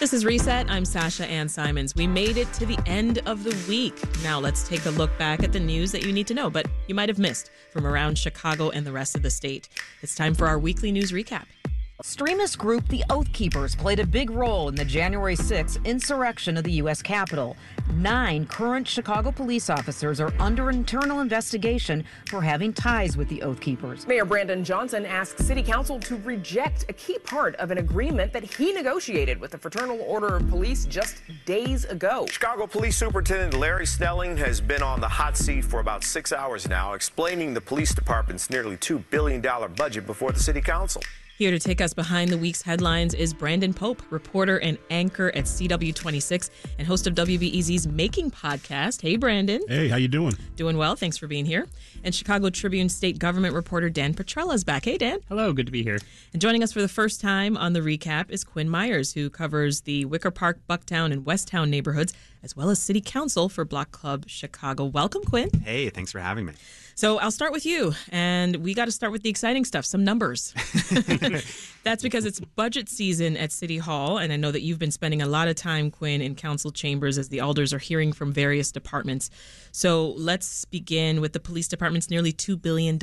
This is Reset. I'm Sasha Ann Simons. We made it to the end of the week. Now let's take a look back at the news that you need to know, but you might have missed from around Chicago and the rest of the state. It's time for our weekly news recap. Extremist group the Oath Keepers played a big role in the January 6th insurrection of the U.S. Capitol. Nine current Chicago police officers are under internal investigation for having ties with the Oath Keepers. Mayor Brandon Johnson asked City Council to reject a key part of an agreement that he negotiated with the Fraternal Order of Police just days ago. Chicago Police Superintendent Larry Snelling has been on the hot seat for about six hours now, explaining the police department's nearly $2 billion budget before the City Council. Here to take us behind the week's headlines is Brandon Pope, reporter and anchor at CW26 and host of WBEZ's Making podcast. Hey, Brandon. Hey, how you doing? Doing well. Thanks for being here. And Chicago Tribune state government reporter Dan Petrella is back. Hey, Dan. Hello. Good to be here. And joining us for the first time on the recap is Quinn Myers, who covers the Wicker Park, Bucktown, and Westtown neighborhoods, as well as City Council for Block Club Chicago. Welcome, Quinn. Hey, thanks for having me. So I'll start with you, and we got to start with the exciting stuff some numbers. That's because it's budget season at City Hall, and I know that you've been spending a lot of time, Quinn, in council chambers as the alders are hearing from various departments. So let's begin with the police department's nearly $2 billion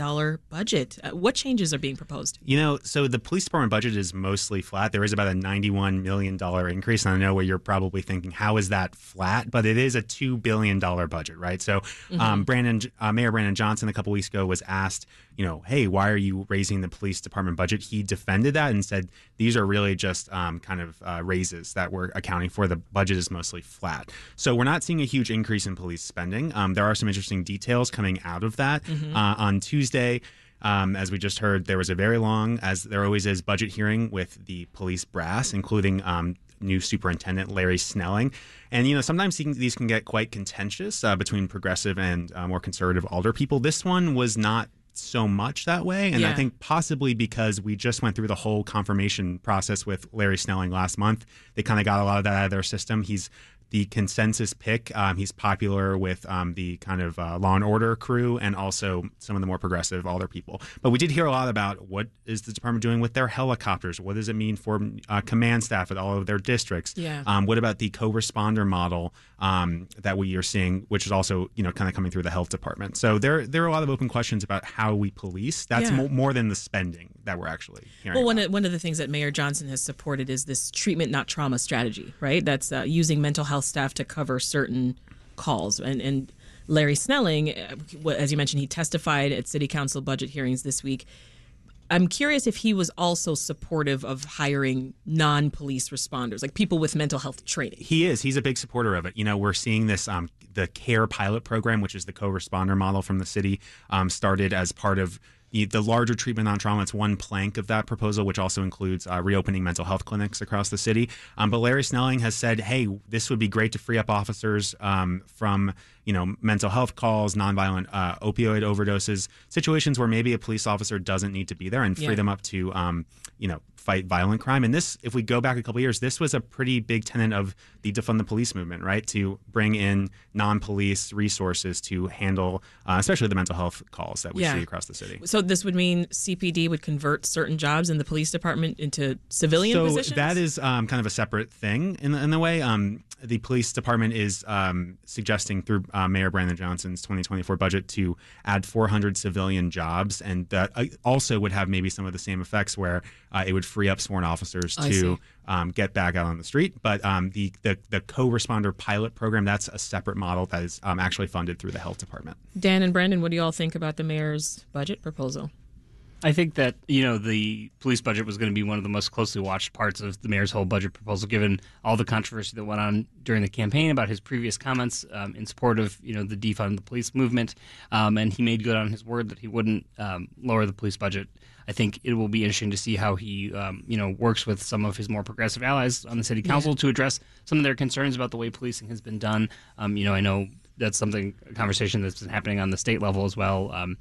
budget. Uh, what changes are being proposed? You know, so the police department budget is mostly flat. There is about a $91 million increase. And I know where you're probably thinking, how is that flat? But it is a $2 billion budget, right? So mm-hmm. um, Brandon, uh, Mayor Brandon Johnson a couple weeks ago was asked, you know, hey, why are you raising the police department budget? He defended that and said these are really just um, kind of uh, raises that we're accounting for. The budget is mostly flat. So we're not seeing a huge increase in police spending. Um, there are some interesting details coming out of that. Mm-hmm. Uh, on Tuesday, um, as we just heard, there was a very long, as there always is, budget hearing with the police brass, including um, new superintendent Larry Snelling. And you know, sometimes these can get quite contentious uh, between progressive and uh, more conservative alder people. This one was not so much that way. And yeah. I think possibly because we just went through the whole confirmation process with Larry Snelling last month, they kind of got a lot of that out of their system. He's the consensus pick. Um, he's popular with um, the kind of uh, law and order crew and also some of the more progressive older people. But we did hear a lot about what is the department doing with their helicopters? What does it mean for uh, command staff at all of their districts? Yeah. Um, what about the co-responder model um, that we are seeing, which is also you know kind of coming through the health department? So there there are a lot of open questions about how we police. That's yeah. mo- more than the spending that we're actually hearing. Well, one of, one of the things that Mayor Johnson has supported is this treatment not trauma strategy, right? That's uh, using mental health staff to cover certain calls. And, and Larry Snelling, uh, as you mentioned, he testified at City Council budget hearings this week. I'm curious if he was also supportive of hiring non-police responders, like people with mental health training. He is. He's a big supporter of it. You know, we're seeing this um, the CARE pilot program, which is the co-responder model from the city, um, started as part of the larger treatment on trauma. It's one plank of that proposal, which also includes uh, reopening mental health clinics across the city. Um, but Larry Snelling has said, "Hey, this would be great to free up officers um, from you know mental health calls, nonviolent uh, opioid overdoses, situations where maybe a police officer doesn't need to be there, and free yeah. them up to um, you know fight violent crime. And this, if we go back a couple years, this was a pretty big tenet of the defund the police movement, right? To bring in non-police resources to handle, uh, especially the mental health calls that we yeah. see across the city. So this would mean CPD would convert certain jobs in the police department into civilian so positions. that is um, kind of a separate thing in the, in the way. Um, the police department is um, suggesting through uh, Mayor Brandon Johnson's 2024 budget to add 400 civilian jobs, and that uh, also would have maybe some of the same effects where uh, it would free up sworn officers to um, get back out on the street. But um, the, the, the co-responder pilot program that's a separate model that is um, actually funded through the health department. Dan and Brandon, what do you all think about the mayor's budget proposal? I think that you know the police budget was going to be one of the most closely watched parts of the mayor's whole budget proposal, given all the controversy that went on during the campaign about his previous comments um, in support of you know the defund the police movement, um, and he made good on his word that he wouldn't um, lower the police budget. I think it will be interesting to see how he um, you know works with some of his more progressive allies on the city council yeah. to address some of their concerns about the way policing has been done. Um, you know, I know that's something a conversation that's been happening on the state level as well. Um,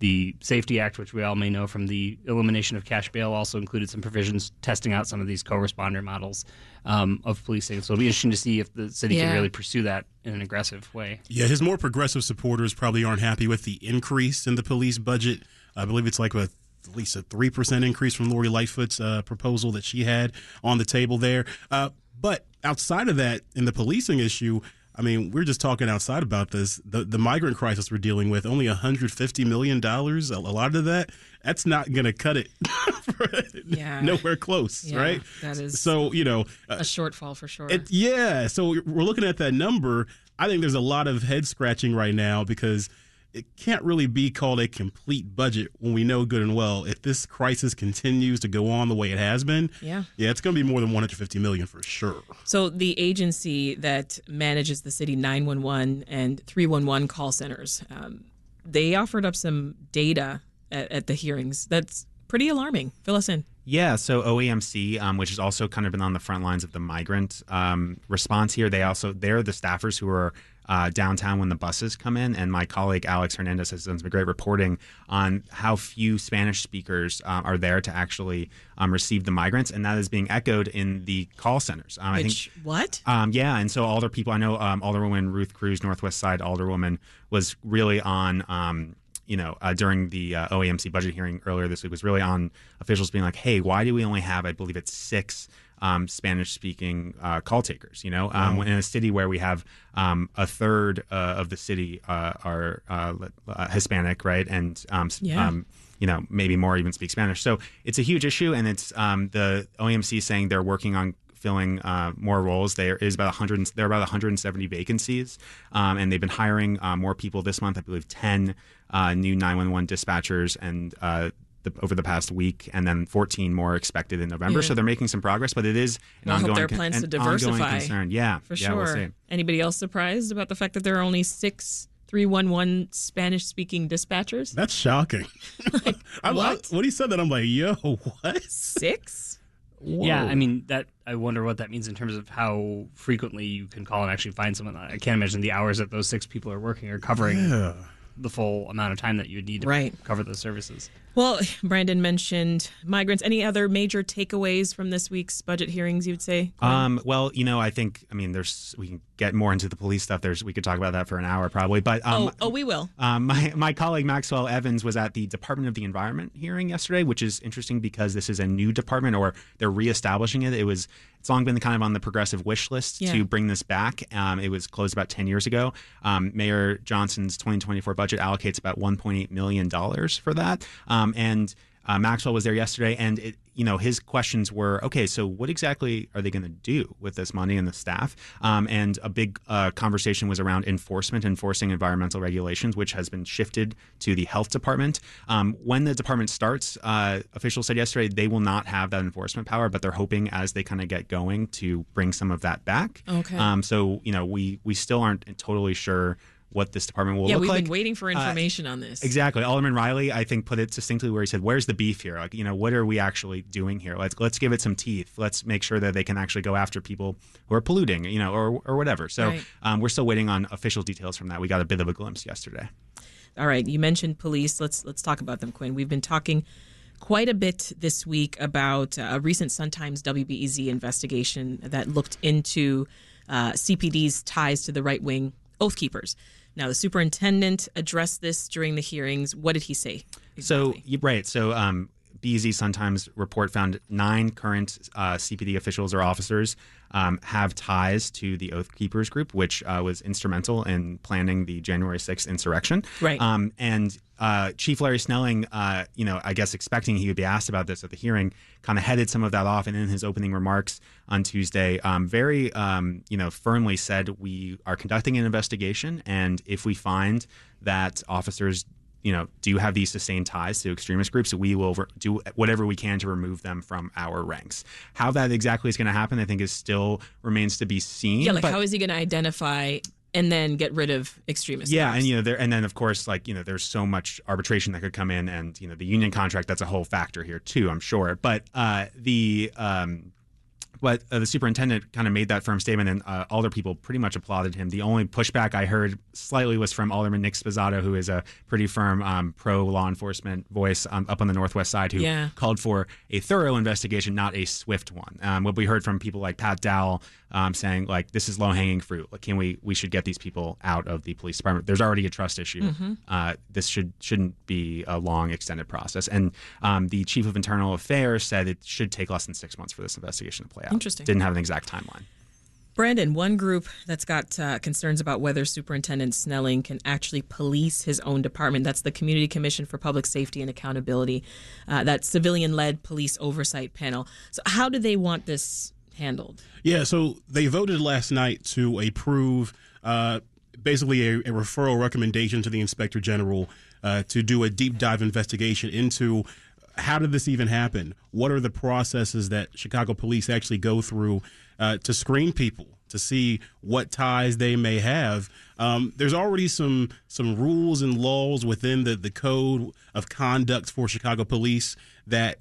the SAFE-T Act, which we all may know from the elimination of cash bail, also included some provisions testing out some of these co-responder models um, of policing. So it'll be interesting to see if the city yeah. can really pursue that in an aggressive way. Yeah, his more progressive supporters probably aren't happy with the increase in the police budget. I believe it's like a at least a three percent increase from Lori Lightfoot's uh, proposal that she had on the table there. Uh, but outside of that, in the policing issue, I mean, we're just talking outside about this. The the migrant crisis we're dealing with, only 150 million dollars. A, a lot of that, that's not going to cut it. Yeah. nowhere close, Yeah, right? that is so. You know, uh, a shortfall for sure. it, yeah. So we're looking at that number. I think there's a lot of head scratching right now because it can't really be called a complete budget when we know good and well if this crisis continues to go on the way it has been. Yeah. Yeah, it's going to be more than 150 million for sure. So the agency that manages the city 911 and 311 call centers, um, they offered up some data at, at the hearings. That's pretty alarming. Fill us in. Yeah, so OEMC, um, which has also kind of been on the front lines of the migrant um, response here, they also they're the staffers who are uh, downtown when the buses come in, and my colleague Alex Hernandez has done some great reporting on how few Spanish speakers uh, are there to actually um, receive the migrants, and that is being echoed in the call centers. Um, I think what? um, yeah, and so alder people, I know um, Alderwoman Ruth Cruz, Northwest Side Alderwoman, was really on, um, you know, uh, during the uh, OEMC budget hearing earlier this week, was really on officials being like, hey, why do we only have, I believe it's six um, Spanish speaking uh, call takers, you know, um, in a city where we have um, a third uh, of the city uh, are uh, uh, Hispanic, right? And, um, Yeah. um, you know, maybe more even speak Spanish. So it's a huge issue, and it's um, the OEMC saying they're working on filling uh, more roles. There is about 100. There are about 170 vacancies, um, and they've been hiring uh, more people this month. I believe 10 uh, new 911 dispatchers and. The, over the past week, and then 14 more expected in November. Yeah. So they're making some progress, but it is an Well, I hope ongoing, there are con- plans an to ongoing diversify. concern. Yeah, For yeah, sure. We'll see. Anybody else surprised about the fact that there are only six 311 Spanish speaking dispatchers? That's shocking. I, what? I, when he said that, I'm like, yo, what? Six? Yeah, I mean that. I wonder what that means in terms of how frequently you can call and actually find someone. I can't imagine the hours that those six people are working or covering Yeah. The full amount of time that you would need to Right. cover those services. Well, Brandon mentioned migrants. Any other major takeaways from this week's budget hearings, you would say? Um, well, you know, I think, I mean, there's, we can get more into the police stuff. There's, we could talk about that for an hour probably, but, um, oh, oh, we will. Um, my, my colleague Maxwell Evans was at the Department of the Environment hearing yesterday, which is interesting because this is a new department or they're reestablishing it. It was it's long been kind of on the progressive wish list Yeah. to bring this back. Um, it was closed about 10 years ago. Um, Mayor Johnson's 2024 budget allocates about 1.8 million dollars for that. Um, and uh, Maxwell was there yesterday, and it, you know his questions were okay. So what exactly are they going to do with this money and the staff? Um, and a big uh, conversation was around enforcement, enforcing environmental regulations, which has been shifted to the health department. Um, when the department starts, uh, officials said yesterday they will not have that enforcement power, but they're hoping as they kind of get going to bring some of that back. Okay. Um, so you know we we still aren't totally sure what this department will yeah, look we've been waiting for information on this. Exactly. Alderman Reilly, I think, put it succinctly where he said, "Where's the beef here? Like, you know, what are we actually doing here? Let's let's give it some teeth. Let's make sure that they can actually go after people who are polluting, you know, or or whatever." So Right. um, we're still waiting on official details from that. We got a bit of a glimpse yesterday. All right, you mentioned police. Let's let's talk about them, Quinn. We've been talking quite a bit this week about uh, a recent Sun Times WBEZ investigation that looked into uh, CPD's ties to the right wing Oath Keepers. Now, the superintendent addressed this during the hearings. What did he say? So right. So um, BZ Sun Times report found nine current uh, CPD officials or officers um, have ties to the Oath Keepers group, which uh, was instrumental in planning the January 6th insurrection. Right. Um, and uh, Chief Larry Snelling, uh, you know, I guess expecting he would be asked about this at the hearing, kind of headed some of that off, and in his opening remarks on Tuesday, um, very, um, you know, firmly said we are conducting an investigation, and if we find that officers you know, do you have these sustained ties to extremist groups, we will do whatever we can to remove them from our ranks. How that exactly is going to happen, I think, is still remains to be seen. Yeah, like but- how is he going to identify and then get rid of extremists? yeah, and you know, there, and then of course, like you know, there's so much arbitration that could come in, and you know, the union contract that's a whole factor here too, I'm sure. But uh, the um, But uh, the superintendent kind of made that firm statement, and uh, alder people pretty much applauded him. The only pushback I heard slightly was from Alderman Nick Sposato, who is a pretty firm um, pro law enforcement voice um, up on the northwest side, who Yeah. called for a thorough investigation, not a swift one. Um, what we heard from people like Pat Dowell um, saying, like, this is low hanging fruit. Like, can we? We should get these people out of the police department. There's already a trust issue. Uh, this should shouldn't be a long, extended process. And um, the chief of internal affairs said it should take less than six months for this investigation to play out. Interesting. Didn't have an exact timeline. Brandon, one group that's got uh, concerns about whether Superintendent Snelling can actually police his own department. That's the Community Commission for Public Safety and Accountability, uh, that civilian led police oversight panel. So, how do they want this handled? Yeah, so they voted last night to approve uh, basically a, a referral recommendation to the inspector general uh, to do a deep dive investigation into how did this even happen? What are the processes that Chicago police actually go through uh, to screen people? To see what ties they may have, um, there's already some some rules and laws within the the code of conduct for Chicago police that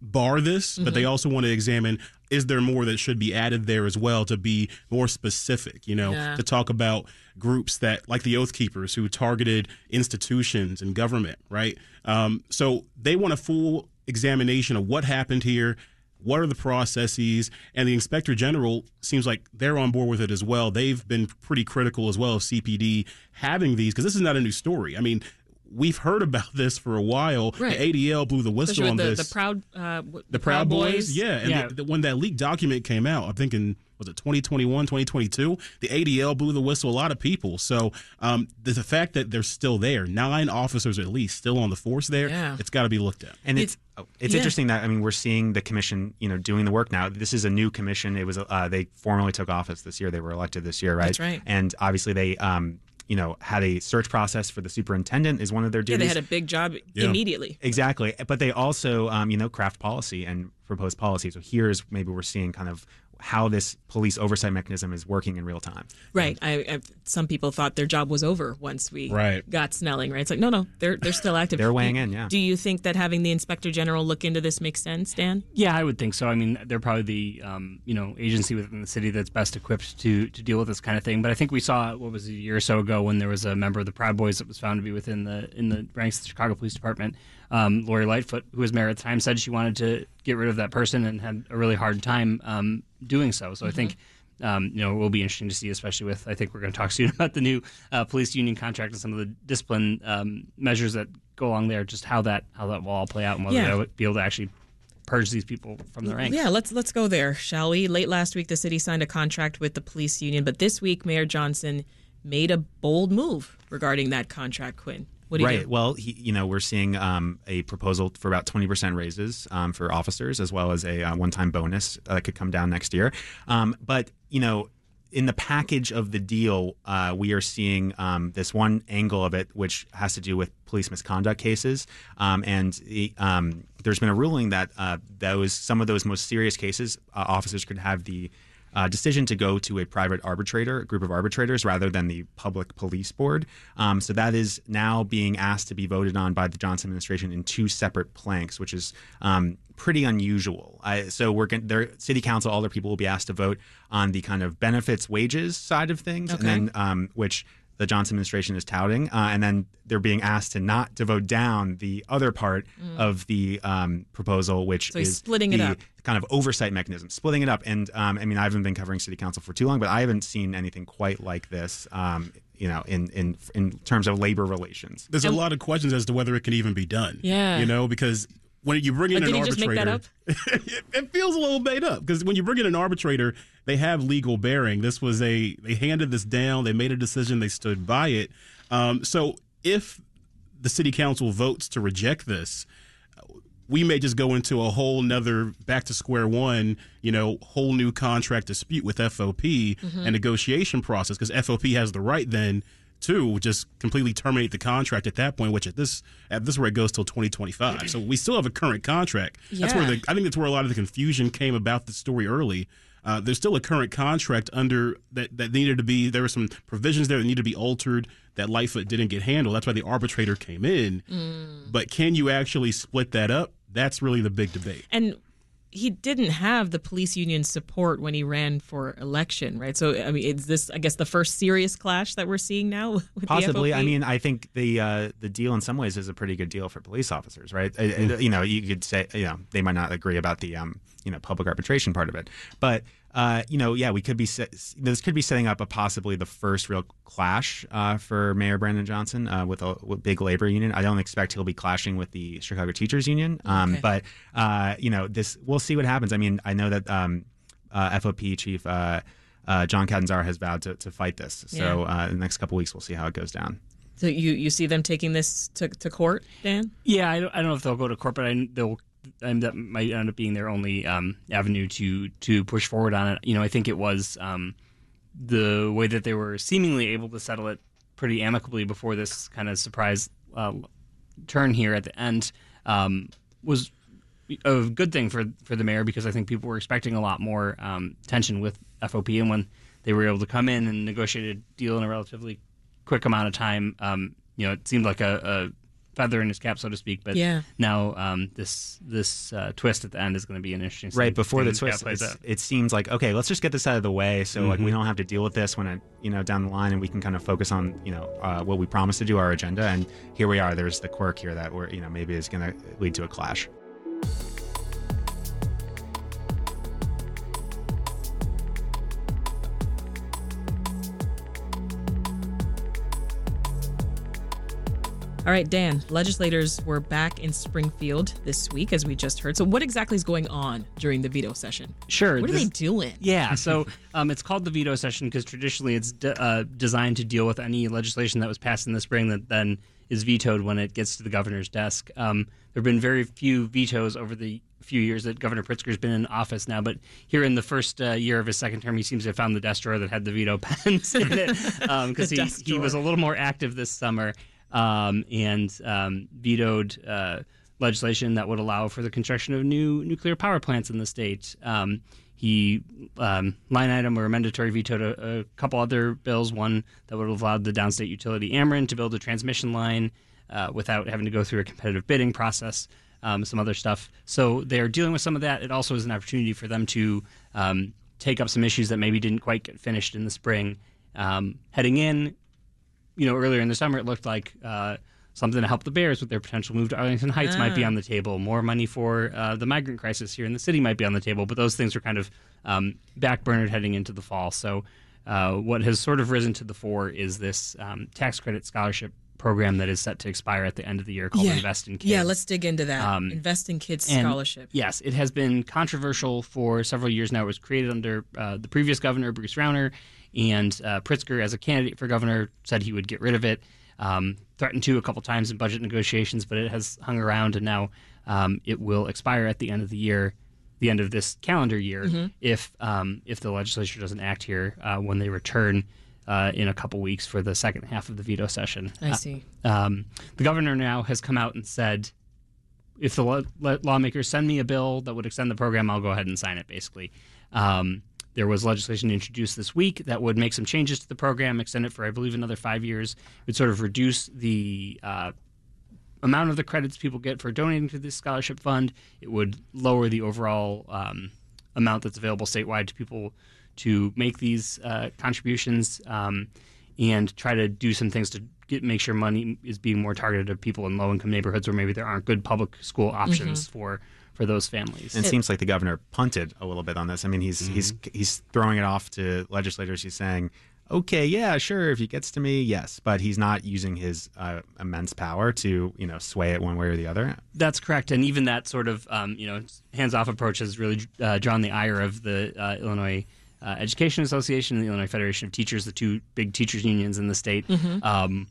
bar this, but they also want to examine is there more that should be added there as well to be more specific, you know, Yeah. to talk about groups that like the Oath Keepers who targeted institutions and government, right? Um, so they want a full examination of what happened here. What are the processes? And the inspector general seems like they're on board with it as well. They've been pretty critical as well of CPD having these because this is not a new story. I mean, we've heard about this for a while. Right. The ADL blew the whistle Especially on the, this the proud uh, w- the Proud Boys, yeah. And Yeah. The, the- when that leaked document came out, I'm thinking was it 2021, 2022? The ADL blew the whistle. A lot of people. So um, the, the fact that they're still there, nine officers at least, still on the force there, Yeah. it's got to be looked at. And It's- it's oh, it's yeah. interesting that I mean we're seeing the commission you know doing the work now. This is a new commission. It was uh, they formally took office this year. They were elected this year, right? That's right. And obviously they um you know had a search process for the superintendent is one of their duties. Yeah, they had a big job Yeah. immediately. Exactly, but they also, um, you know, craft policy and propose policy. So here's maybe we're seeing kind of how this police oversight mechanism is working in real time. Right. I, I some people thought their job was over once we Right. got Snelling. Right. It's like no, no, they're they're still active. They're weighing Do- in, yeah. Do you think that having the inspector general look into this makes sense, Dan? Yeah, I would think so. I mean, they're probably the um, you know agency within the city that's best equipped to to deal with this kind of thing. But I think we saw what was it, a year or so ago when there was a member of the Proud Boys that was found to be within the in the ranks of the Chicago Police Department. Um, Lori Lightfoot, who was mayor at the time, said she wanted to get rid of that person and had a really hard time um, doing so. So I think. Um, you know, it will be interesting to see, especially with. I think we're going to talk soon about the new uh, police union contract and some of the discipline um, measures that go along there. Just how that how that will all play out and whether Yeah. they'll be able to actually purge these people from the ranks. Yeah, let's let's go there, shall we? Late last week, the city signed a contract with the police union, but this week, Mayor Johnson made a bold move regarding that contract. Quinn, what do you right. do? Well, he, you know, we're seeing um, a proposal for about 20% raises um, for officers, as well as a uh, one-time bonus that could come down next year. Um, but you know, in the package of the deal, uh, we are seeing um, this one angle of it, which has to do with police misconduct cases, um, and the, um, there's been a ruling that uh, those some of those most serious cases, uh, officers could have the uh, decision to go to a private arbitrator, a group of arbitrators, rather than the public police board. Um, so that is now being asked to be voted on by the Johnson administration in two separate planks, which is um, pretty unusual. I, so we're going, their city council, all their people will be asked to vote on the kind of benefits wages side of things, Okay. and then um, which the Johnson administration is touting, uh, and then they're being asked to not to vote down the other part of the um, proposal, which Mm. So is splitting it the up. kind of oversight mechanism, splitting it up. And um, I mean, I haven't been covering city council for too long, but I haven't seen anything quite like this. Um, you know, in in in terms of labor relations. There's a lot of questions as to whether it can even be done. Yeah. You know, because when you bring in But an did he just make arbitrator, that it, it feels a little made up because when you bring in an arbitrator, they have legal bearing. This was a they handed this down, they made a decision, they stood by it. Um, so if the city council votes to reject this, we may just go into a whole nother back to square one, you know, whole new contract dispute with FOP and negotiation process because FOP has the right then to just completely terminate the contract at that point, which at this at this rate goes till 2025. So we still have a current contract. That's where the I think that's where a lot of the confusion came about the story early. Uh, there's still a current contract under that that needed to be. There were some provisions there that needed to be altered that Lightfoot didn't get handled. That's why the arbitrator came in. But can you actually split that up? That's really the big debate. And he didn't have the police union support when he ran for election, right? So, I mean, is this, I guess, the first serious clash that we're seeing now? With Possibly. The I mean, I think the uh, the deal in some ways is a pretty good deal for police officers, right? Mm-hmm. You know, you could say, you know, they might not agree about the um, you know public arbitration part of it, but uh, you know, yeah, we could be this could be setting up a possibly the first real clash uh, for Mayor Brandon Johnson uh, with a with big labor union. I don't expect he'll be clashing with the Chicago Teachers Union, um, okay. but uh, you know, this we'll see what happens. I mean, I know that um, uh, FOP chief. John Catanzara has vowed to, to fight this. So yeah. in the next couple weeks, we'll see how it goes down. So you, you see them taking this to, to court, Dan? Yeah, I don't, I don't know if they'll go to court, but I, they'll and that might end up being their only um, avenue to to push forward on it. You know, I think it was um, the way that they were seemingly able to settle it pretty amicably before this kind of surprise uh, turn here at the end um, was a good thing for for the mayor because I think people were expecting a lot more um, tension with FOP, and when they were able to come in and negotiate a deal in a relatively quick amount of time, um, you know, it seemed like a, a feather in his cap, so to speak. But yeah. now um, this this uh, twist at the end is going to be an interesting. Right before the twist, it seems like okay, let's just get this out of the way, so mm-hmm. like we mm-hmm. don't have to deal with this when it you know down the line, and we can kind of focus on you know uh, what we promised to do, our agenda, and here we are. There's the quirk here that we're you know maybe is going to lead to a clash. All right, Dan, legislators were back in Springfield this week, as we just heard. So, what exactly is going on during the veto session? Sure. What this, are they doing? Yeah, so um, it's called the veto session because traditionally it's de- uh, designed to deal with any legislation that was passed in the spring that then is vetoed when it gets to the governor's desk. Um, there have been very few vetoes over the few years that Governor Pritzker's been in office now, but here in the first uh, year of his second term, he seems to have found the desk drawer that had the veto pens in it because um, he, he was a little more active this summer um, and um, vetoed uh, legislation that would allow for the construction of new nuclear power plants in the state. Um, he um, line item or amendatory vetoed a, a, couple other bills. One that would have allowed the downstate utility Ameren to build a transmission line uh, without having to go through a competitive bidding process. Um, some other stuff. So they're dealing with some of that. It also is an opportunity for them to um, take up some issues that maybe didn't quite get finished in the spring. heading in, you know, earlier in the summer, it looked like uh, something to help the Bears with their potential move to Arlington Heights ah. might be ah. on the table. More money for uh, the migrant crisis here in the city might be on the table. But those things are kind of um, backburnered heading into the fall. So uh, what has sort of risen to the fore is this um, tax credit scholarship program that is set to expire at the end of the year called yeah. Invest in Kids. Yeah, let's dig into that. Um, Invest in Kids scholarship. Yes, it has been controversial for several years now. It was created under uh, the previous governor, Bruce Rauner, and uh, Pritzker, as a candidate for governor, said he would get rid of it. Um, threatened to a couple times in budget negotiations, but it has hung around, and now um, it will expire at the end of the year, the end of this calendar year, mm-hmm. if um, if the legislature doesn't act here uh, when they return. Uh, in a couple weeks for the second half of the veto session. I see. Uh, um, the governor now has come out and said, if the law- lawmakers send me a bill that would extend the program, I'll go ahead and sign it. Basically, um, there was legislation introduced this week that would make some changes to the program, extend it for, I believe, another five years. It would sort of reduce the uh, amount of the credits people get for donating to this scholarship fund. It would lower the overall um, amount that's available statewide to people to make these uh, contributions um, and try to do some things to get, make sure money is being more targeted to people in low income neighborhoods where maybe there aren't good public school options mm-hmm. for for those families. And it, seems like the governor punted a little bit on this. I mean, he's mm-hmm. he's he's throwing it off to legislators. He's saying, "Okay, yeah, sure, if he gets to me, yes," but he's not using his uh, immense power to you know sway it one way or the other. That's correct, and even that sort of um, you know hands-off approach has really uh, drawn the ire of the uh, Illinois. Uh, Education Association and the Illinois Federation of Teachers, the two big teachers unions in the state, mm-hmm. um,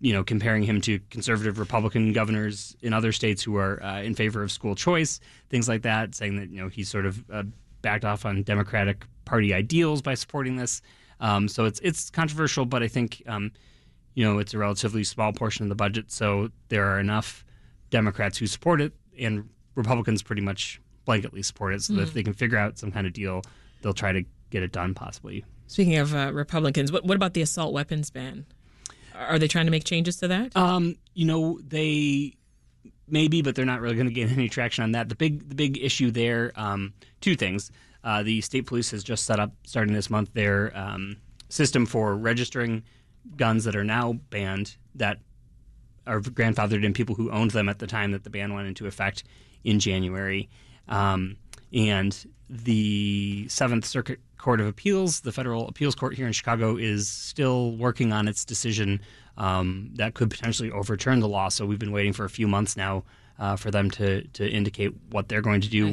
you know, comparing him to conservative Republican governors in other states who are uh, in favor of school choice, things like that, saying that you know he's sort of uh, backed off on Democratic Party ideals by supporting this. Um, so it's it's controversial, but I think um, you know it's a relatively small portion of the budget, so there are enough Democrats who support it, and Republicans pretty much blanketly support it. So mm-hmm. if they can figure out some kind of deal, they'll try to get it done, possibly. Speaking of uh, Republicans, what, what about the assault weapons ban? Are they trying to make changes to that? Um, you know, they maybe, but they're not really going to gain any traction on that. The big the big issue there, um, two things. Uh, the state police has just set up, starting this month, their um, system for registering guns that are now banned that are grandfathered in people who owned them at the time that the ban went into effect in January. Um, and the Seventh Circuit Court of Appeals, the federal appeals court here in Chicago, is still working on its decision um, that could potentially overturn the law. So we've been waiting for a few months now uh, for them to to indicate what they're going to do.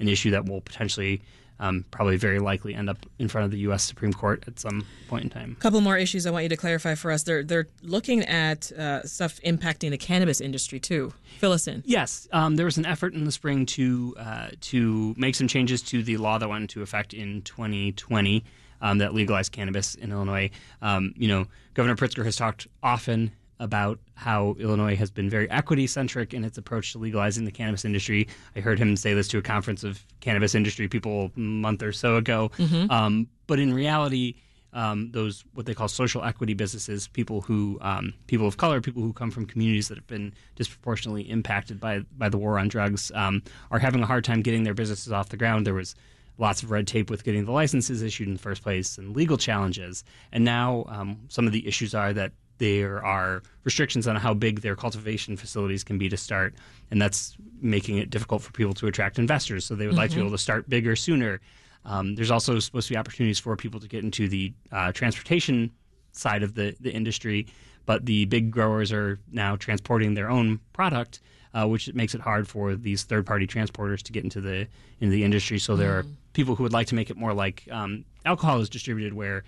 An issue that will potentially um, probably very likely end up in front of the U.S. Supreme Court at some point in time. A couple more issues I want you to clarify for us. They're they're looking at uh, stuff impacting the cannabis industry too. Fill us in. Yes, um, there was an effort in the spring to uh, to make some changes to the law that went into effect in 2020 um, that legalized cannabis in Illinois. Um, you know, Governor Pritzker has talked often about how Illinois has been very equity centric in its approach to legalizing the cannabis industry. I heard him say this to a conference of cannabis industry people a month or so ago. Mm-hmm. Um, but in reality, um, those what they call social equity businesses, people who um, people of color, people who come from communities that have been disproportionately impacted by by the war on drugs, um, are having a hard time getting their businesses off the ground. There was lots of red tape with getting the licenses issued in the first place and legal challenges. And now um, some of the issues are that there are restrictions on how big their cultivation facilities can be to start, and that's making it difficult for people to attract investors. So they would mm-hmm. like to be able to start bigger sooner. Um, there's also supposed to be opportunities for people to get into the uh, transportation side of the, the industry, but the big growers are now transporting their own product, uh, which makes it hard for these third party transporters to get into the into the industry. So there mm. are people who would like to make it more like um, alcohol is distributed, where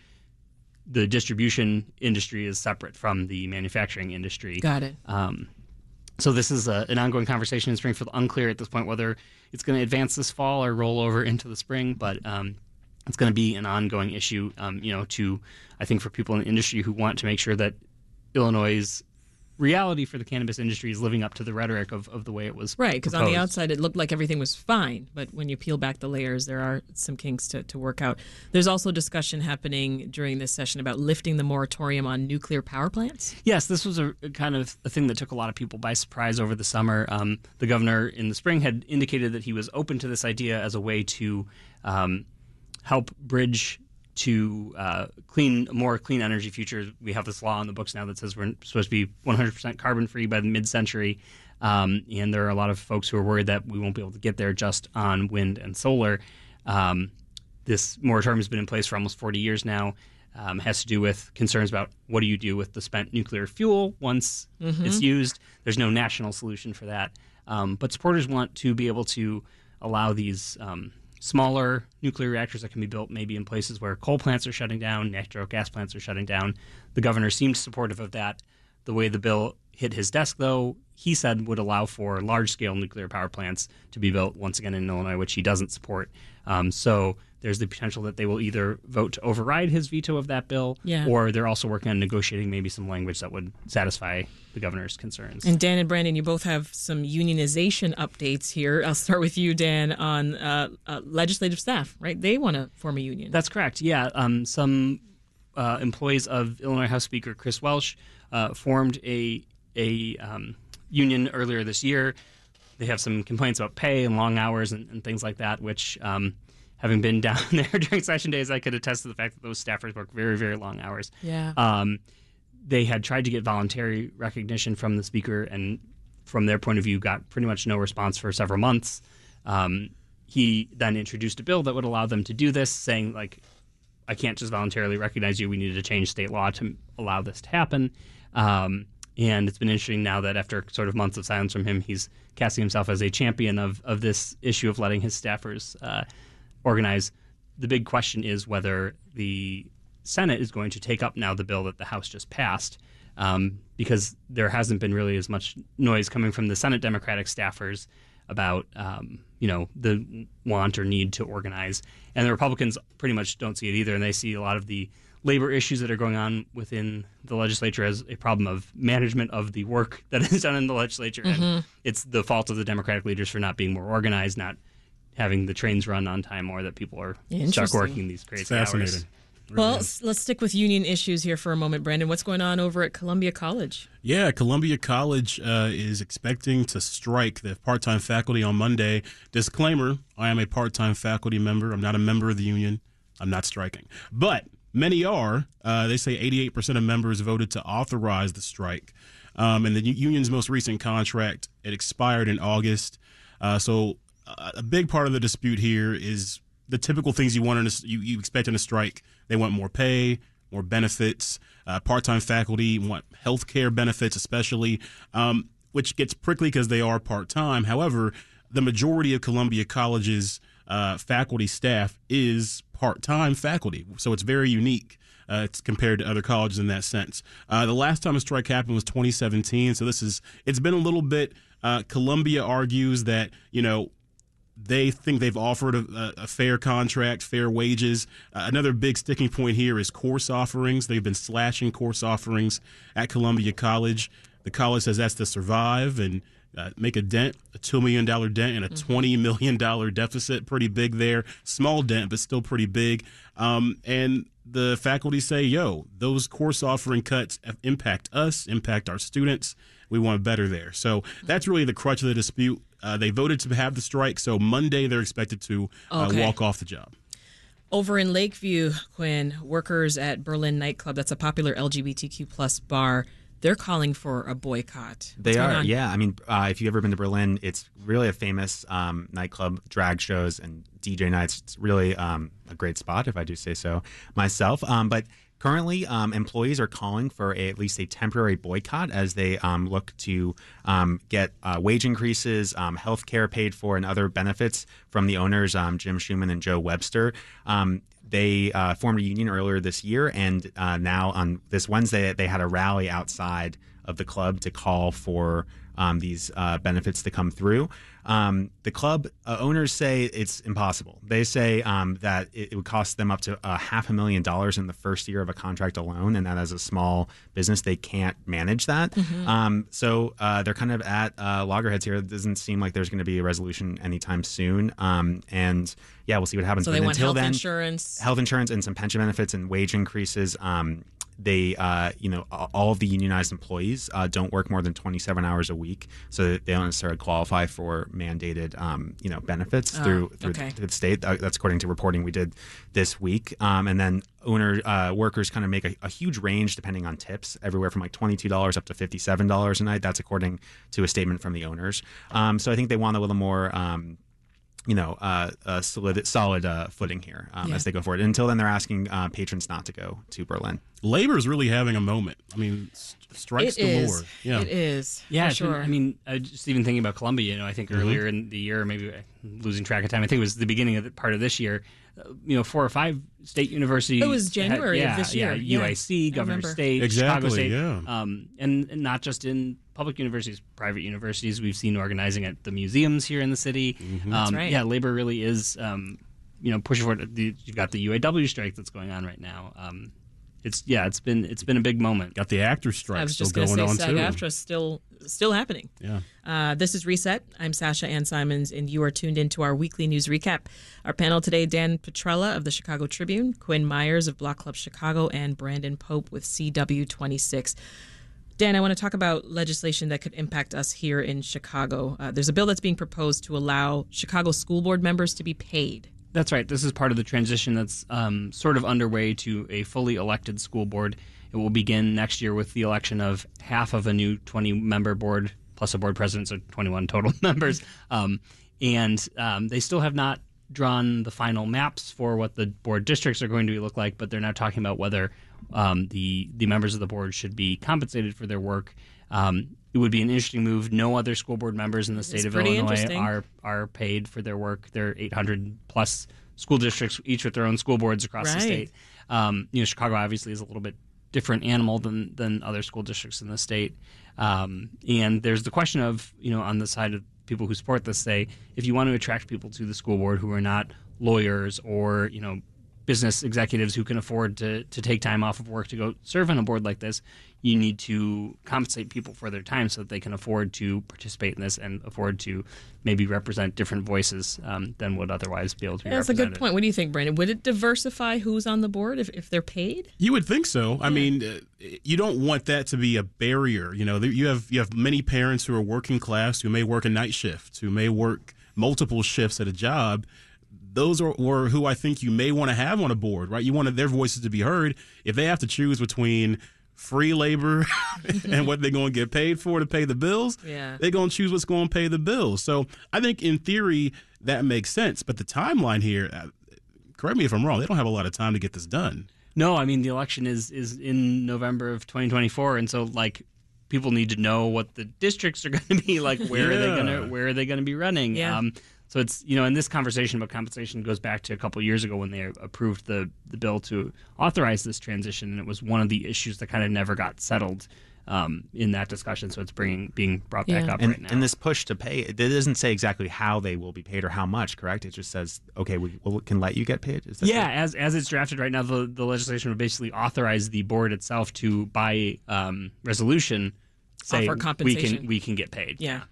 the distribution industry is separate from the manufacturing industry. Got it. Um, so this is a, an ongoing conversation in Springfield. Unclear at this point whether it's going to advance this fall or roll over into the spring, but um, it's going to be an ongoing issue. Um, you know, to I think for people in the industry who want to make sure that Illinois' reality for the cannabis industry is living up to the rhetoric of, of the way it was right because on the outside it looked like everything was fine but when you peel back the layers there are some kinks to, to work out. There's also discussion happening during this session about lifting the moratorium on nuclear power plants. Yes this was a, a kind of a thing that took a lot of people by surprise over the summer. Um, the governor in the spring had indicated that he was open to this idea as a way to um, help bridge to uh, clean more clean energy future. We have this law in the books now that says we're supposed to be 100% carbon free by the mid century. Um, and there are a lot of folks who are worried that we won't be able to get there just on wind and solar. Um, this moratorium has been in place for almost 40 years now. Um, has to do with concerns about what do you do with the spent nuclear fuel once mm-hmm. it's used. There's no national solution for that. Um, but supporters want to be able to allow these um, smaller nuclear reactors that can be built maybe in places where coal plants are shutting down, natural gas plants are shutting down. The governor seemed supportive of that. The way the bill hit his desk, though, he said would allow for large scale nuclear power plants to be built once again in Illinois, which he doesn't support. Um, so there's the potential that they will either vote to override his veto of that bill, yeah. or they're also working on negotiating maybe some language that would satisfy the governor's concerns. And Dan and Brandon, you both have some unionization updates here. I'll start with you, Dan, on uh, uh, legislative staff, right? They want to form a union. That's correct. Yeah, um, some uh, employees of Illinois House Speaker Chris Welch uh, formed a a um, union earlier this year. They have some complaints about pay and long hours and, and things like that, which um, having been down there during session days, I could attest to the fact that those staffers work very, very long hours. Yeah. Um, they had tried to get voluntary recognition from the speaker, and from their point of view, got pretty much no response for several months. Um, he then introduced a bill that would allow them to do this, saying like, "I can't just voluntarily recognize you. We needed to change state law to allow this to happen." Um, and it's been interesting now that after sort of months of silence from him, he's casting himself as a champion of of this issue of letting his staffers uh, organize. The big question is whether the Senate is going to take up now the bill that the House just passed, um, because there hasn't been really as much noise coming from the Senate Democratic staffers about um, you know the want or need to organize, and the Republicans pretty much don't see it either, and they see a lot of the labor issues that are going on within the legislature as a problem of management of the work that is done in the legislature, mm-hmm. and it's the fault of the Democratic leaders for not being more organized, not having the trains run on time or that people are stuck working these crazy hours. Well, s- let's stick with union issues here for a moment, Brandon. What's going on over at Columbia College? Yeah, Columbia College uh, is expecting to strike the part time faculty on Monday. Disclaimer I am a part time faculty member. I'm not a member of the union. I'm not striking. But many are. Uh, they say 88% of members voted to authorize the strike. Um, and the union's most recent contract, it expired in August. Uh, so a big part of the dispute here is the typical things you want in a, you, you expect in a strike. They want more pay, more benefits. Uh, part-time faculty want health care benefits, especially, um, which gets prickly because they are part-time. However, the majority of Columbia College's uh, faculty staff is part-time faculty, so it's very unique. Uh, it's compared to other colleges in that sense. Uh, the last time a strike happened was 2017, so this is it's been a little bit. Uh, Columbia argues that you know they think they've offered a, a fair contract, fair wages. Uh, another big sticking point here is course offerings. They've been slashing course offerings at Columbia College. The college says that's to survive and uh, make a dent, a $2 million dent, and a $20 million deficit. Pretty big there. Small dent, but still pretty big. Um, and the faculty say, yo, those course offering cuts impact us, impact our students. We want better there. So that's really the crutch of the dispute. Uh, they voted to have the strike, so Monday they're expected to uh, Okay. walk off the job. Over in Lakeview, Quinn, workers at Berlin nightclub, that's a popular LGBTQ plus bar, they're calling for a boycott. They What's going are, on? yeah. I mean, uh, if you've ever been to Berlin, it's really a famous um, nightclub, drag shows, and DJ nights. It's really um, a great spot, if I do say so myself. Um, but currently, um, employees are calling for a, at least a temporary boycott as they um, look to um, get uh, wage increases, um, health care paid for, and other benefits from the owners, um, Jim Schuman and Joe Webster. Um, they uh, formed a union earlier this year, and uh, now on this Wednesday, they had a rally outside of the club to call for these uh, benefits to come through. Um, the club uh, owners say it's impossible. They say um, that it, it would cost them up to uh, half a million dollars in the first year of a contract alone, and that as a small business, they can't manage that. Mm-hmm. Um, so uh, they're kind of at uh, loggerheads here. It doesn't seem like there's going to be a resolution anytime soon. Um, and yeah, we'll see what happens. So But they want until health then, insurance. health insurance and some pension benefits and wage increases. Um, they, uh, you know, all of the unionized employees uh, don't work more than 27 hours a week, so they don't necessarily qualify for mandated, um, you know, benefits through through okay. the, the state. That's according to reporting we did this week. Um, and then owner uh, workers kind of make a, a huge range depending on tips, everywhere from like $22 up to $57 a night. That's according to a statement from the owners. Um, so I think they want a little more. Um, you know, uh, uh, solid, solid uh, footing here um, Yeah. as they go forward. Until then, they're asking uh, patrons not to go to Berlin. Labor is really having a moment. I mean, s- strikes It is. galore. Yeah. It is. Yeah, for been- sure. I mean, uh, just even thinking about Columbia, you know, I think Mm-hmm. earlier in the year, maybe uh, losing track of time. I think it was the beginning of the part of this year. Uh, you know, four or five state universities. It was had- January of this year. Yeah, Yeah, UIC, I Governor. State, Exactly, Chicago State, yeah. um, and, and not just in public universities, private universities. We've seen organizing at the museums here in the city. Mm-hmm. Um, right. Yeah, labor really is. Um, you know, pushing forward. You've got the UAW strike that's going on right now. Um, it's yeah, it's been it's been a big moment. Got the actors strike I was still just going to on say too. SAG-AFTRA still still happening. Yeah. Uh, this is Reset. I'm Sasha Ann Simons, and you are tuned into our weekly news recap. Our panel today: Dan Petrella of the Chicago Tribune, Quinn Myers of Block Club Chicago, and Brandon Pope with CW26. Dan, I want to talk about legislation that could impact us here in Chicago. Uh, there's a bill that's being proposed to allow Chicago school board members to be paid. That's right. This is part of the transition that's um, sort of underway to a fully elected school board. It will begin next year with the election of half of a new 20 member board plus a board president, so 21 total members. Um, and um, they still have not drawn the final maps for what the board districts are going to look like, but they're now talking about whether um, the the members of the board should be compensated for their work. Um, it would be an interesting move. No other school board members in the state It's of Illinois are are paid for their work. There are 800 plus school districts, each with their own school boards across the state. Um, you know, Chicago obviously is a little bit different animal than than other school districts in the state. Um, and there's the question of you know on the side of people who support this, say if you want to attract people to the school board who are not lawyers or you know business executives who can afford to to take time off of work to go serve on a board like this, you need to compensate people for their time so that they can afford to participate in this and afford to maybe represent different voices um, than would otherwise be able to be That's a good point. What do you think, Brandon? Would it diversify who's on the board if, if they're paid? You would think so. I mean, uh, you don't want that to be a barrier. You know, you have you have many parents who are working class who may work a night shift, who may work multiple shifts at a job. Those are or who I think you may want to have on a board, right? You want their voices to be heard. If they have to choose between free labor and what they're going to get paid for to pay the bills, Yeah. they're going to choose what's going to pay the bills. So I think in theory that makes sense. But the timeline here, uh, correct me if I'm wrong, they don't have a lot of time to get this done. No, I mean the election is is in November of 2024, and so like people need to know what the districts are going to be like. Where are they going to Where are they going to be running? Yeah. Um, so it's you know, and this conversation about compensation goes back to a couple years ago when they approved the the bill to authorize this transition, and it was one of the issues that kind of never got settled um, in that discussion. So it's bringing being brought back Yeah. up And, right now. and this push to pay, it doesn't say exactly how they will be paid or how much, correct? It just says, okay, we will, can let you get paid. Is that Yeah, as as it's drafted right now, the, the legislation would basically authorize the board itself to, by um, resolution, say Offer we can we can get paid. Yeah.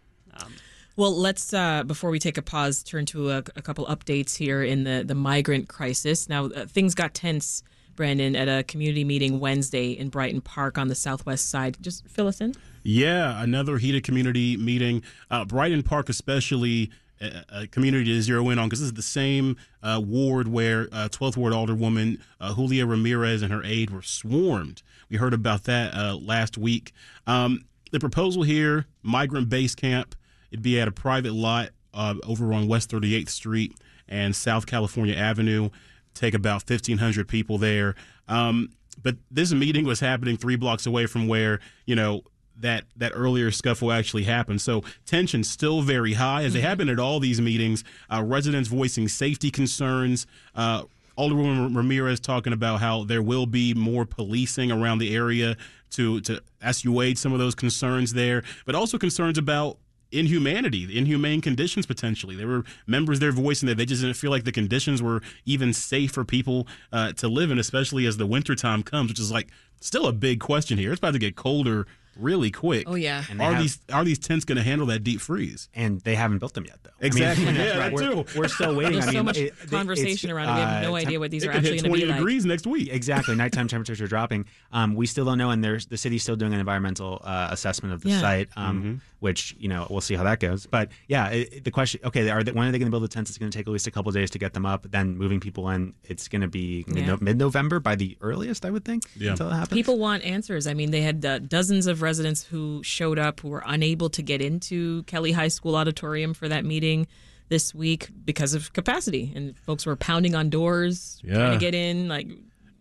Well, let's uh, before we take a pause, turn to a, a couple updates here in the the migrant crisis. Now, uh, things got tense, Brandon, at a community meeting Wednesday in Brighton Park on the southwest side. Just fill us in. Yeah, another heated community meeting. Uh, Brighton Park, especially a, community to zero in on because this is the same uh, ward where uh, 12th Ward Alderwoman uh, Julia Ramirez and her aide were swarmed. We heard about that uh, last week. Um, the proposal here migrant base camp, it'd be at a private lot uh, over on West 38th Street and South California Avenue. Take about 1,500 people there. Um, but this meeting was happening three blocks away from where, you know, that that earlier scuffle actually happened. So tension still very high, as they have been at all these meetings. Uh, residents voicing safety concerns. Uh, Alderwoman Ramirez talking about how there will be more policing around the area to to assuage some of those concerns there, but also concerns about inhumanity, inhumane conditions potentially. There were members there voicing that they just didn't feel like the conditions were even safe for people uh, to live in, especially as the wintertime comes, which is like still a big question here. It's about to get colder really quick. Oh, yeah. And Are have- these are these tents going to handle that deep freeze? and they haven't built them yet, though. I mean, Exactly. Yeah, that we're, too. we're still waiting. There's I mean, so much it- it- conversation around it. We have no uh, idea what these are actually going to 20 be like. degrees next week. Exactly. Nighttime temperatures are dropping. Um, we still don't know, and there's the city's still doing an environmental uh, assessment of the Yeah. site, um, which you know we'll see how that goes. But yeah, it, it- the question: Okay, are they, when are they going to build the tents? It's going to take at least a couple days to get them up. Then moving people in, it's going to be Yeah. mid November by the earliest, I would think. Yeah. until it happens. People want answers. I mean, they had uh, dozens of residents who showed up who were unable to get into Kelly High School auditorium for that meeting this week because of capacity, and folks were pounding on doors trying to get in. Like,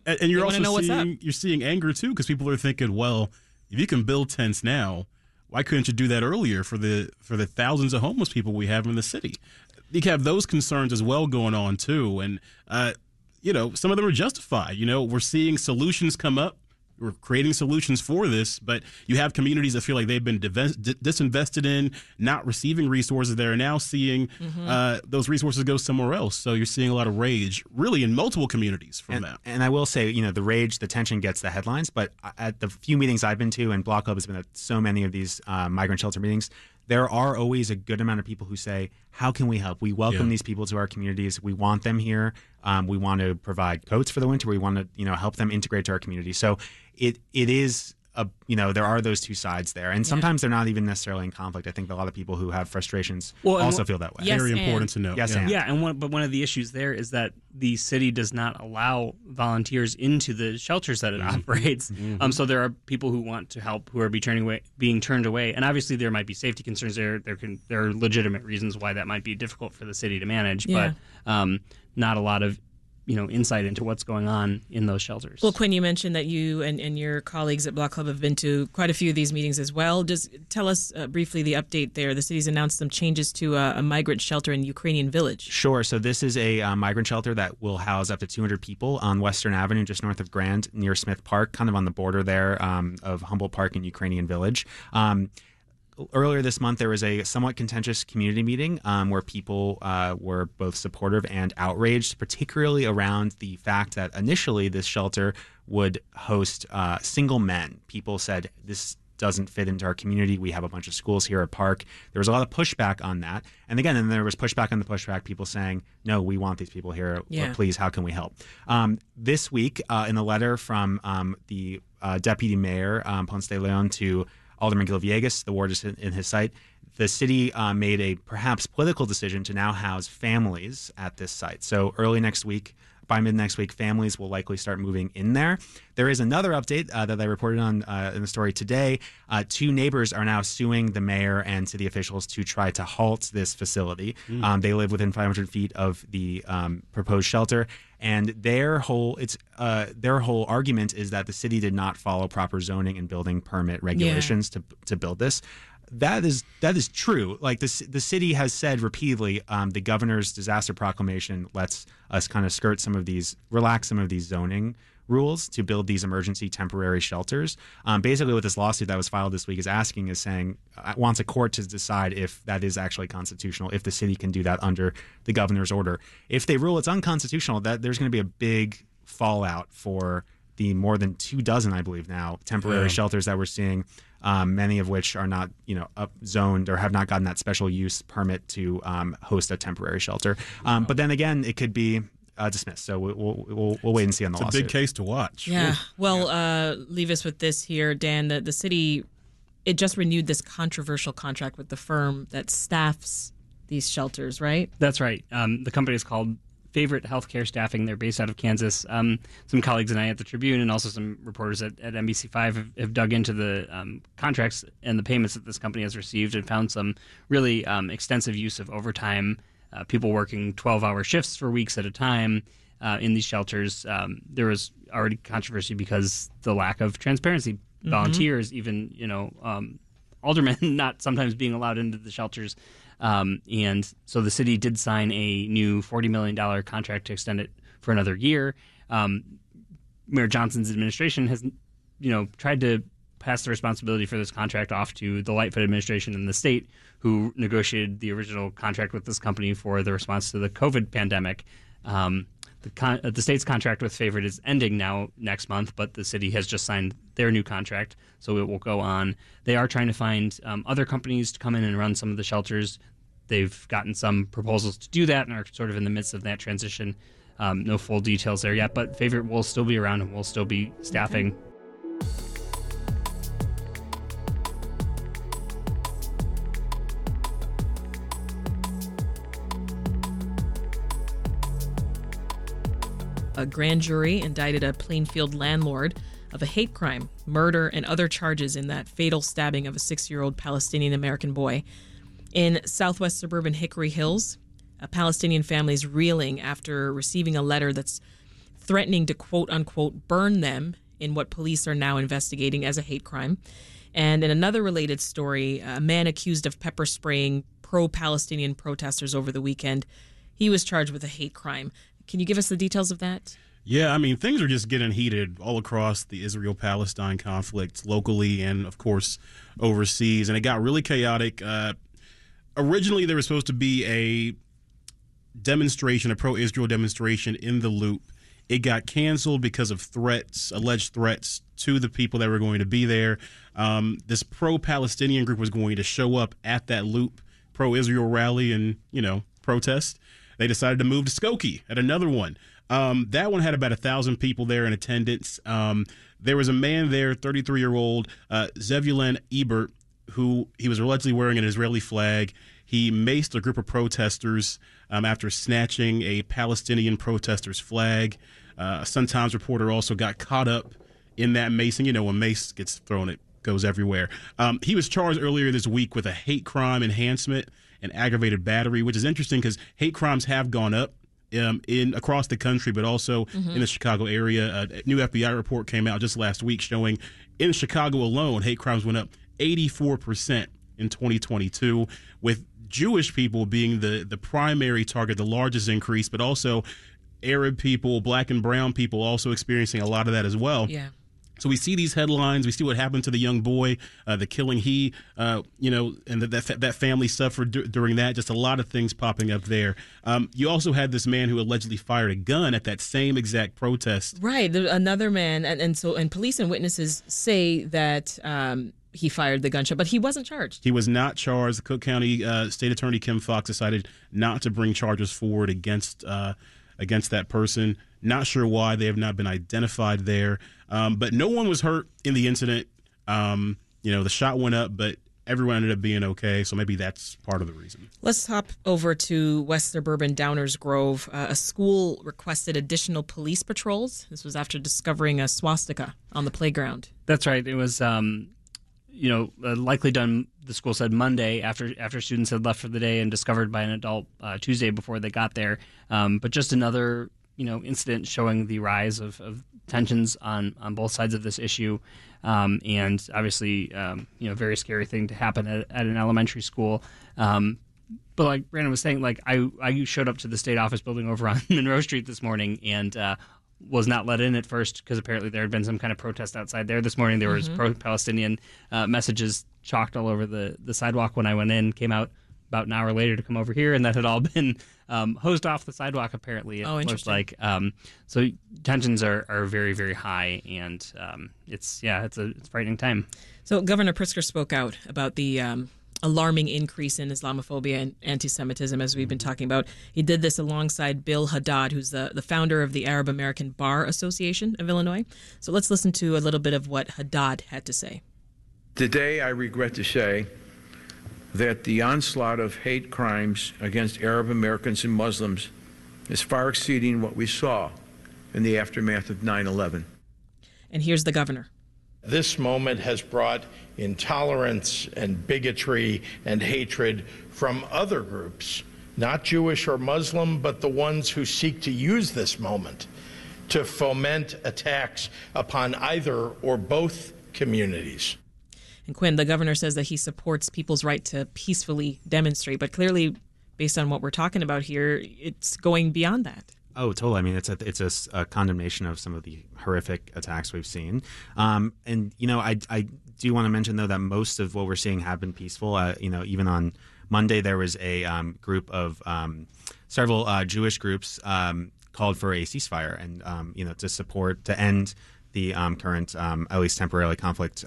And, and you're also know seeing you're seeing anger too because people are thinking, well, if you can build tents now, why couldn't you do that earlier for the for the thousands of homeless people we have in the city? You have those concerns as well going on too, and uh, you know some of them are justified. You know, we're seeing solutions come up. We're creating solutions for this, but you have communities that feel like they've been disinvested in, not receiving resources. They're now seeing uh, those resources go somewhere else. So you're seeing a lot of rage, really, in multiple communities from and, that. and I will say, you know, the rage, the tension gets the headlines, but at the few meetings I've been to, and Block Club has been at so many of these uh, migrant shelter meetings, there are always a good amount of people who say, "How can we help? We welcome Yeah. these people to our communities. We want them here. Um, we want to provide coats for the winter. We want to, you know, help them integrate to our community." So it it is. A, you know there are those two sides there, and sometimes they're not even necessarily in conflict. I think a lot of people who have frustrations Well, also wh- feel that way. Yes, Very and- important to know. Yes, yeah. and. Yeah, and one, but one of the issues there is that the city does not allow volunteers into the shelters that it operates. Um, so there are people who want to help who are be turning away, being turned away, and obviously there might be safety concerns there. There can there are legitimate reasons why that might be difficult for the city to manage, Yeah. but um, not a lot of you know insight into what's going on in those shelters. Well, Quinn, you mentioned that you and, and your colleagues at Block Club have been to quite a few of these meetings as well. Just tell us uh, briefly the update there. The city's announced some changes to uh, a migrant shelter in Ukrainian village. Sure. So this is a uh, migrant shelter that will house up to 200 people on Western Avenue, just north of Grand, near Smith Park, kind of on the border there um, of Humboldt Park and Ukrainian Village. Um, earlier this month, there was a somewhat contentious community meeting um, where people uh, were both supportive and outraged, particularly around the fact that initially this shelter would host uh, single men. People said this doesn't fit into our community. We have a bunch of schools here at Park. There was a lot of pushback on that. And again, then there was pushback on the pushback, people saying, no, we want these people here. Yeah. Please, how can we help? Um, this week, uh, in a letter from um, the uh, deputy mayor, um, Ponce de Leon, to Alderman Gil the ward is in, in his site, the city uh, made a perhaps political decision to now house families at this site. So early next week, by mid next week, families will likely start moving in there. There is another update uh, that I reported on uh, in the story today. Uh, two neighbors are now suing the mayor and city officials to try to halt this facility. Um, they live within 500 feet of the um, proposed shelter, and their whole it's uh, their whole argument is that the city did not follow proper zoning and building permit regulations to to build this that is that is true. Like the the city has said repeatedly, um, the governor's disaster proclamation lets us kind of skirt some of these, relax some of these zoning rules to build these emergency temporary shelters. Um, basically, what this lawsuit that was filed this week is asking is saying uh, wants a court to decide if that is actually constitutional, if the city can do that under the governor's order. If they rule it's unconstitutional, that there's going to be a big fallout for the more than two dozen, I believe now, temporary Yeah. shelters that we're seeing um, many of which are not, you know, up zoned or have not gotten that special use permit to um, host a temporary shelter. Um, but then again, it could be uh, dismissed. So we'll, we'll, we'll, we'll wait and see on the It's a lawsuit. big case to watch. Yeah. Well, uh, leave us with this here, Dan. The, the city, it just renewed this controversial contract with the firm that staffs these shelters, right? That's right. Um, the company is called Favorite Healthcare Staffing. They're based out of Kansas. Um, some colleagues and I at the Tribune, and also some reporters at, at NBC5, have, have dug into the um, contracts and the payments that this company has received and found some really um, extensive use of overtime. Uh, people working 12-hour shifts for weeks at a time uh, in these shelters. Um, there was already controversy because the lack of transparency. Volunteers, even you know, um, aldermen not sometimes being allowed into the shelters. Um, and so the city did sign a new $40 million contract to extend it for another year. Um, Mayor Johnson's administration has, you know, tried to pass the responsibility for this contract off to the Lightfoot administration and the state, who negotiated the original contract with this company for the response to the COVID pandemic. Um, the, con- uh, the state's contract with Favorite is ending now next month, but the city has just signed their new contract, so it will go on. They are trying to find um, other companies to come in and run some of the shelters. They've gotten some proposals to do that and are sort of in the midst of that transition. Um, no full details there yet, but Favorite will still be around and will still be staffing. A grand jury indicted a Plainfield landlord of a hate crime, murder, and other charges in that fatal stabbing of a six year old Palestinian American boy. In southwest suburban Hickory Hills, a Palestinian family is reeling after receiving a letter that's threatening to quote unquote burn them in what police are now investigating as a hate crime. And in another related story, a man accused of pepper spraying pro Palestinian protesters over the weekend, he was charged with a hate crime. Can you give us the details of that? Yeah, I mean, things are just getting heated all across the Israel Palestine conflict, locally and, of course, overseas. And it got really chaotic. Uh, originally, there was supposed to be a demonstration, a pro Israel demonstration in the loop. It got canceled because of threats, alleged threats to the people that were going to be there. Um, this pro Palestinian group was going to show up at that loop, pro Israel rally, and, you know, protest. They decided to move to Skokie at another one. Um, that one had about a thousand people there in attendance. Um, there was a man there, 33 year old uh, Zevulun Ebert, who he was allegedly wearing an Israeli flag. He maced a group of protesters um, after snatching a Palestinian protester's flag. Uh, a Sun Times reporter also got caught up in that macing. You know, when mace gets thrown, it goes everywhere. Um, he was charged earlier this week with a hate crime enhancement and aggravated battery, which is interesting because hate crimes have gone up um, in across the country, but also in the Chicago area. A new FBI report came out just last week showing in Chicago alone, hate crimes went up 84% in 2022, with Jewish people being the, the primary target, the largest increase, but also Arab people, black and brown people also experiencing a lot of that as well. Yeah. So we see these headlines. We see what happened to the young boy, uh, the killing he, uh, you know, and that that, that family suffered d- during that. Just a lot of things popping up there. Um, you also had this man who allegedly fired a gun at that same exact protest. Right, another man, and, and so and police and witnesses say that um, he fired the gunshot, but he wasn't charged. He was not charged. The Cook County uh, State Attorney Kim Foxx decided not to bring charges forward against uh, against that person. Not sure why they have not been identified there, um, but no one was hurt in the incident. Um, you know, the shot went up, but everyone ended up being okay. So maybe that's part of the reason. Let's hop over to West Suburban Downers Grove. Uh, a school requested additional police patrols. This was after discovering a swastika on the playground. That's right. It was, um, you know, uh, likely done. The school said Monday after after students had left for the day and discovered by an adult uh, Tuesday before they got there. Um, but just another you know incident showing the rise of, of tensions on on both sides of this issue, um, and obviously um, you know very scary thing to happen at, at an elementary school. Um, but like Brandon was saying, like I I showed up to the state office building over on Monroe Street this morning and. Uh, was not let in at first because apparently there had been some kind of protest outside there this morning. There was mm-hmm. pro-Palestinian uh, messages chalked all over the, the sidewalk when I went in. Came out about an hour later to come over here, and that had all been um, hosed off the sidewalk. Apparently, it oh, looks like um, so tensions are, are very very high, and um, it's yeah, it's a it's a frightening time. So Governor Pritzker spoke out about the um, alarming increase in Islamophobia and anti-Semitism, as we've been talking about. He did this alongside Bill Haddad, who's the, the founder of the Arab American Bar Association of Illinois. So let's listen to a little bit of what Haddad had to say. Today, I regret to say that the onslaught of hate crimes against Arab Americans and Muslims is far exceeding what we saw in the aftermath of 9 11. And here's the governor. This moment has brought intolerance and bigotry and hatred from other groups, not Jewish or Muslim, but the ones who seek to use this moment to foment attacks upon either or both communities. And Quinn, the governor says that he supports people's right to peacefully demonstrate, but clearly, based on what we're talking about here, it's going beyond that. Oh, totally. I mean, it's a it's a, a condemnation of some of the horrific attacks we've seen. Um, and you know, I I do want to mention though that most of what we're seeing have been peaceful. Uh, you know, even on Monday there was a um, group of um, several uh, Jewish groups um, called for a ceasefire and um, you know to support to end the um, current at least temporarily conflict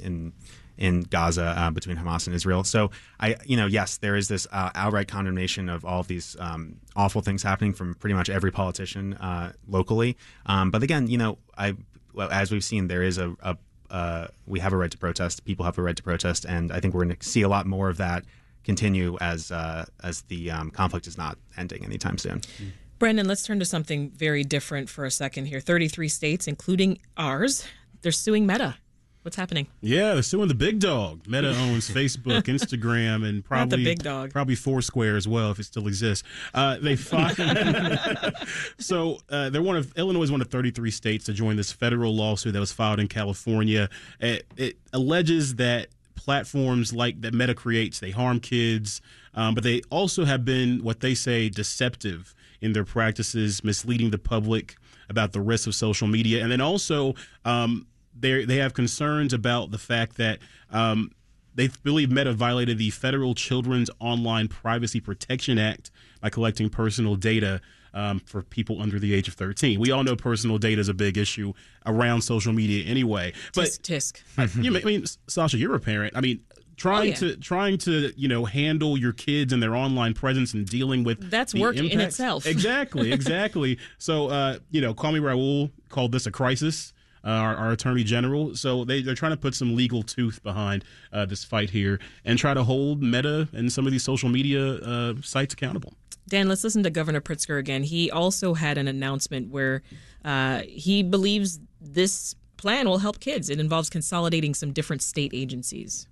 in in Gaza uh, between Hamas and Israel. So I, you know, yes, there is this uh, outright condemnation of all of these um, awful things happening from pretty much every politician uh, locally. Um, but again, you know, I, well, as we've seen, there is a, a uh, we have a right to protest. People have a right to protest, and I think we're going to see a lot more of that continue as uh, as the um, conflict is not ending anytime soon. Brandon, let's turn to something very different for a second here. 33 states, including ours, they're suing Meta What's happening? Yeah, they're suing the big dog. Meta owns Facebook, Instagram, and probably Not the big dog. probably Foursquare as well, if it still exists. Uh, they filed. so uh, they're one of Illinois is one of 33 states to join this federal lawsuit that was filed in California. It, it alleges that platforms like that Meta creates they harm kids, um, but they also have been what they say deceptive in their practices, misleading the public about the risks of social media, and then also. Um, they they have concerns about the fact that um, they believe Meta violated the Federal Children's Online Privacy Protection Act by collecting personal data um, for people under the age of 13. We all know personal data is a big issue around social media anyway. But tisk, tisk. you, I mean, Sasha, you're a parent. I mean, trying oh, yeah. to trying to you know handle your kids and their online presence and dealing with that's work impacts. in itself. exactly, exactly. so uh, you know, Kwame Raoul called this a crisis uh, our, our, attorney general. So they, they're trying to put some legal tooth behind uh, this fight here and try to hold Meta and some of these social media uh, sites accountable. Dan, let's listen to Governor Pritzker again. He also had an announcement where uh, he believes this plan will help kids. It involves consolidating some different state agencies.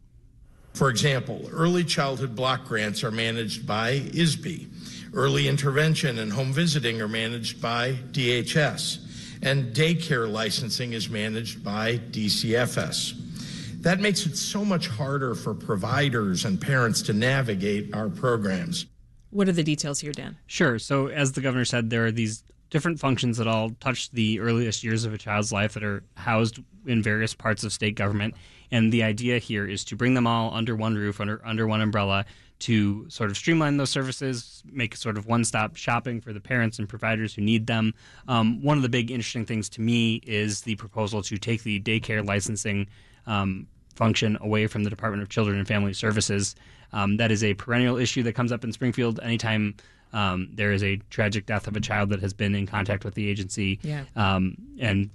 For example, early childhood block grants are managed by ISBE. Early intervention and home visiting are managed by DHS and daycare licensing is managed by DCFS. That makes it so much harder for providers and parents to navigate our programs. What are the details here, Dan? Sure. So, as the governor said, there are these different functions that all touch the earliest years of a child's life that are housed in various parts of state government. And the idea here is to bring them all under one roof, under under one umbrella, to sort of streamline those services, make sort of one-stop shopping for the parents and providers who need them. Um, one of the big interesting things to me is the proposal to take the daycare licensing um, function away from the Department of Children and Family Services. Um, that is a perennial issue that comes up in Springfield anytime um, there is a tragic death of a child that has been in contact with the agency. Yeah. Um, and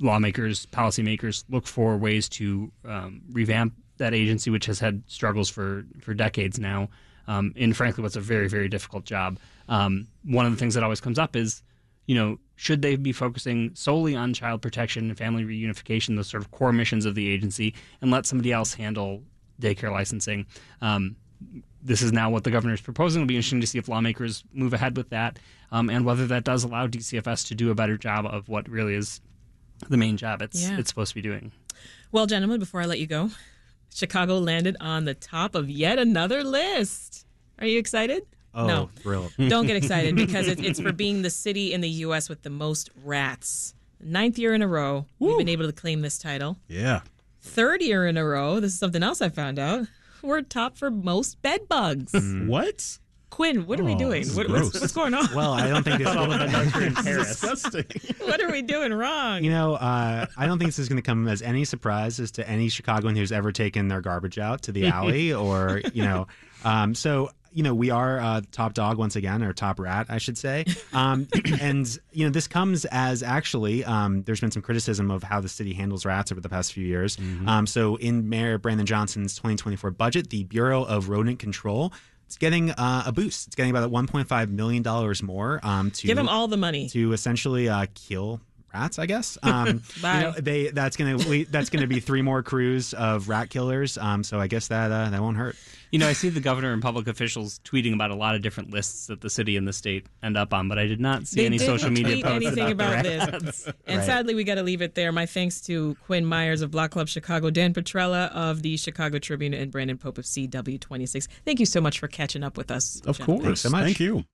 lawmakers, policymakers look for ways to um, revamp that agency, which has had struggles for, for decades now. Um, and frankly, what's a very, very difficult job. Um, one of the things that always comes up is, you know, should they be focusing solely on child protection and family reunification, those sort of core missions of the agency, and let somebody else handle daycare licensing? Um, this is now what the governor is proposing. It'll be interesting to see if lawmakers move ahead with that um, and whether that does allow DCFS to do a better job of what really is the main job it's Yeah. it's supposed to be doing. Well, gentlemen, before I let you go, Chicago landed on the top of yet another list. Are you excited? Oh, no. thrilled. Don't get excited because it, it's for being the city in the U.S. with the most rats. Ninth year in a row, we've been able to claim this title. Yeah. Third year in a row, this is something else I found out. We're top for most bed bugs. What? Quinn, what are we Oh, doing? What, what's, what's going on? Well, I don't think this. Is disgusting. what are we doing wrong? You know, uh, I don't think this is going to come as any surprise as to any Chicagoan who's ever taken their garbage out to the alley or, you know, um, so, you know, we are uh, top dog once again, or top rat, I should say. Um, and, you know, this comes as actually, um, there's been some criticism of how the city handles rats over the past few years. Um, so in Mayor Brandon Johnson's 2024 budget, the Bureau of Rodent Control. It's getting uh, a boost. It's getting about 1.5 million dollars more um, to Give them all the money. to essentially uh, kill rats, I guess. Um, Bye. You know, they that's gonna that's gonna be three more crews of rat killers. Um, so I guess that uh, that won't hurt. You know, I see the governor and public officials tweeting about a lot of different lists that the city and the state end up on, but I did not see They any social media tweet posts anything about, about, this. And Right. sadly, we got to leave it there. My thanks to Quinn Myers of Block Club Chicago, Dan Petrella of the Chicago Tribune, and Brandon Pope of CW26. Thank you so much for catching up with us. Of gentlemen. course. so much. Thank you.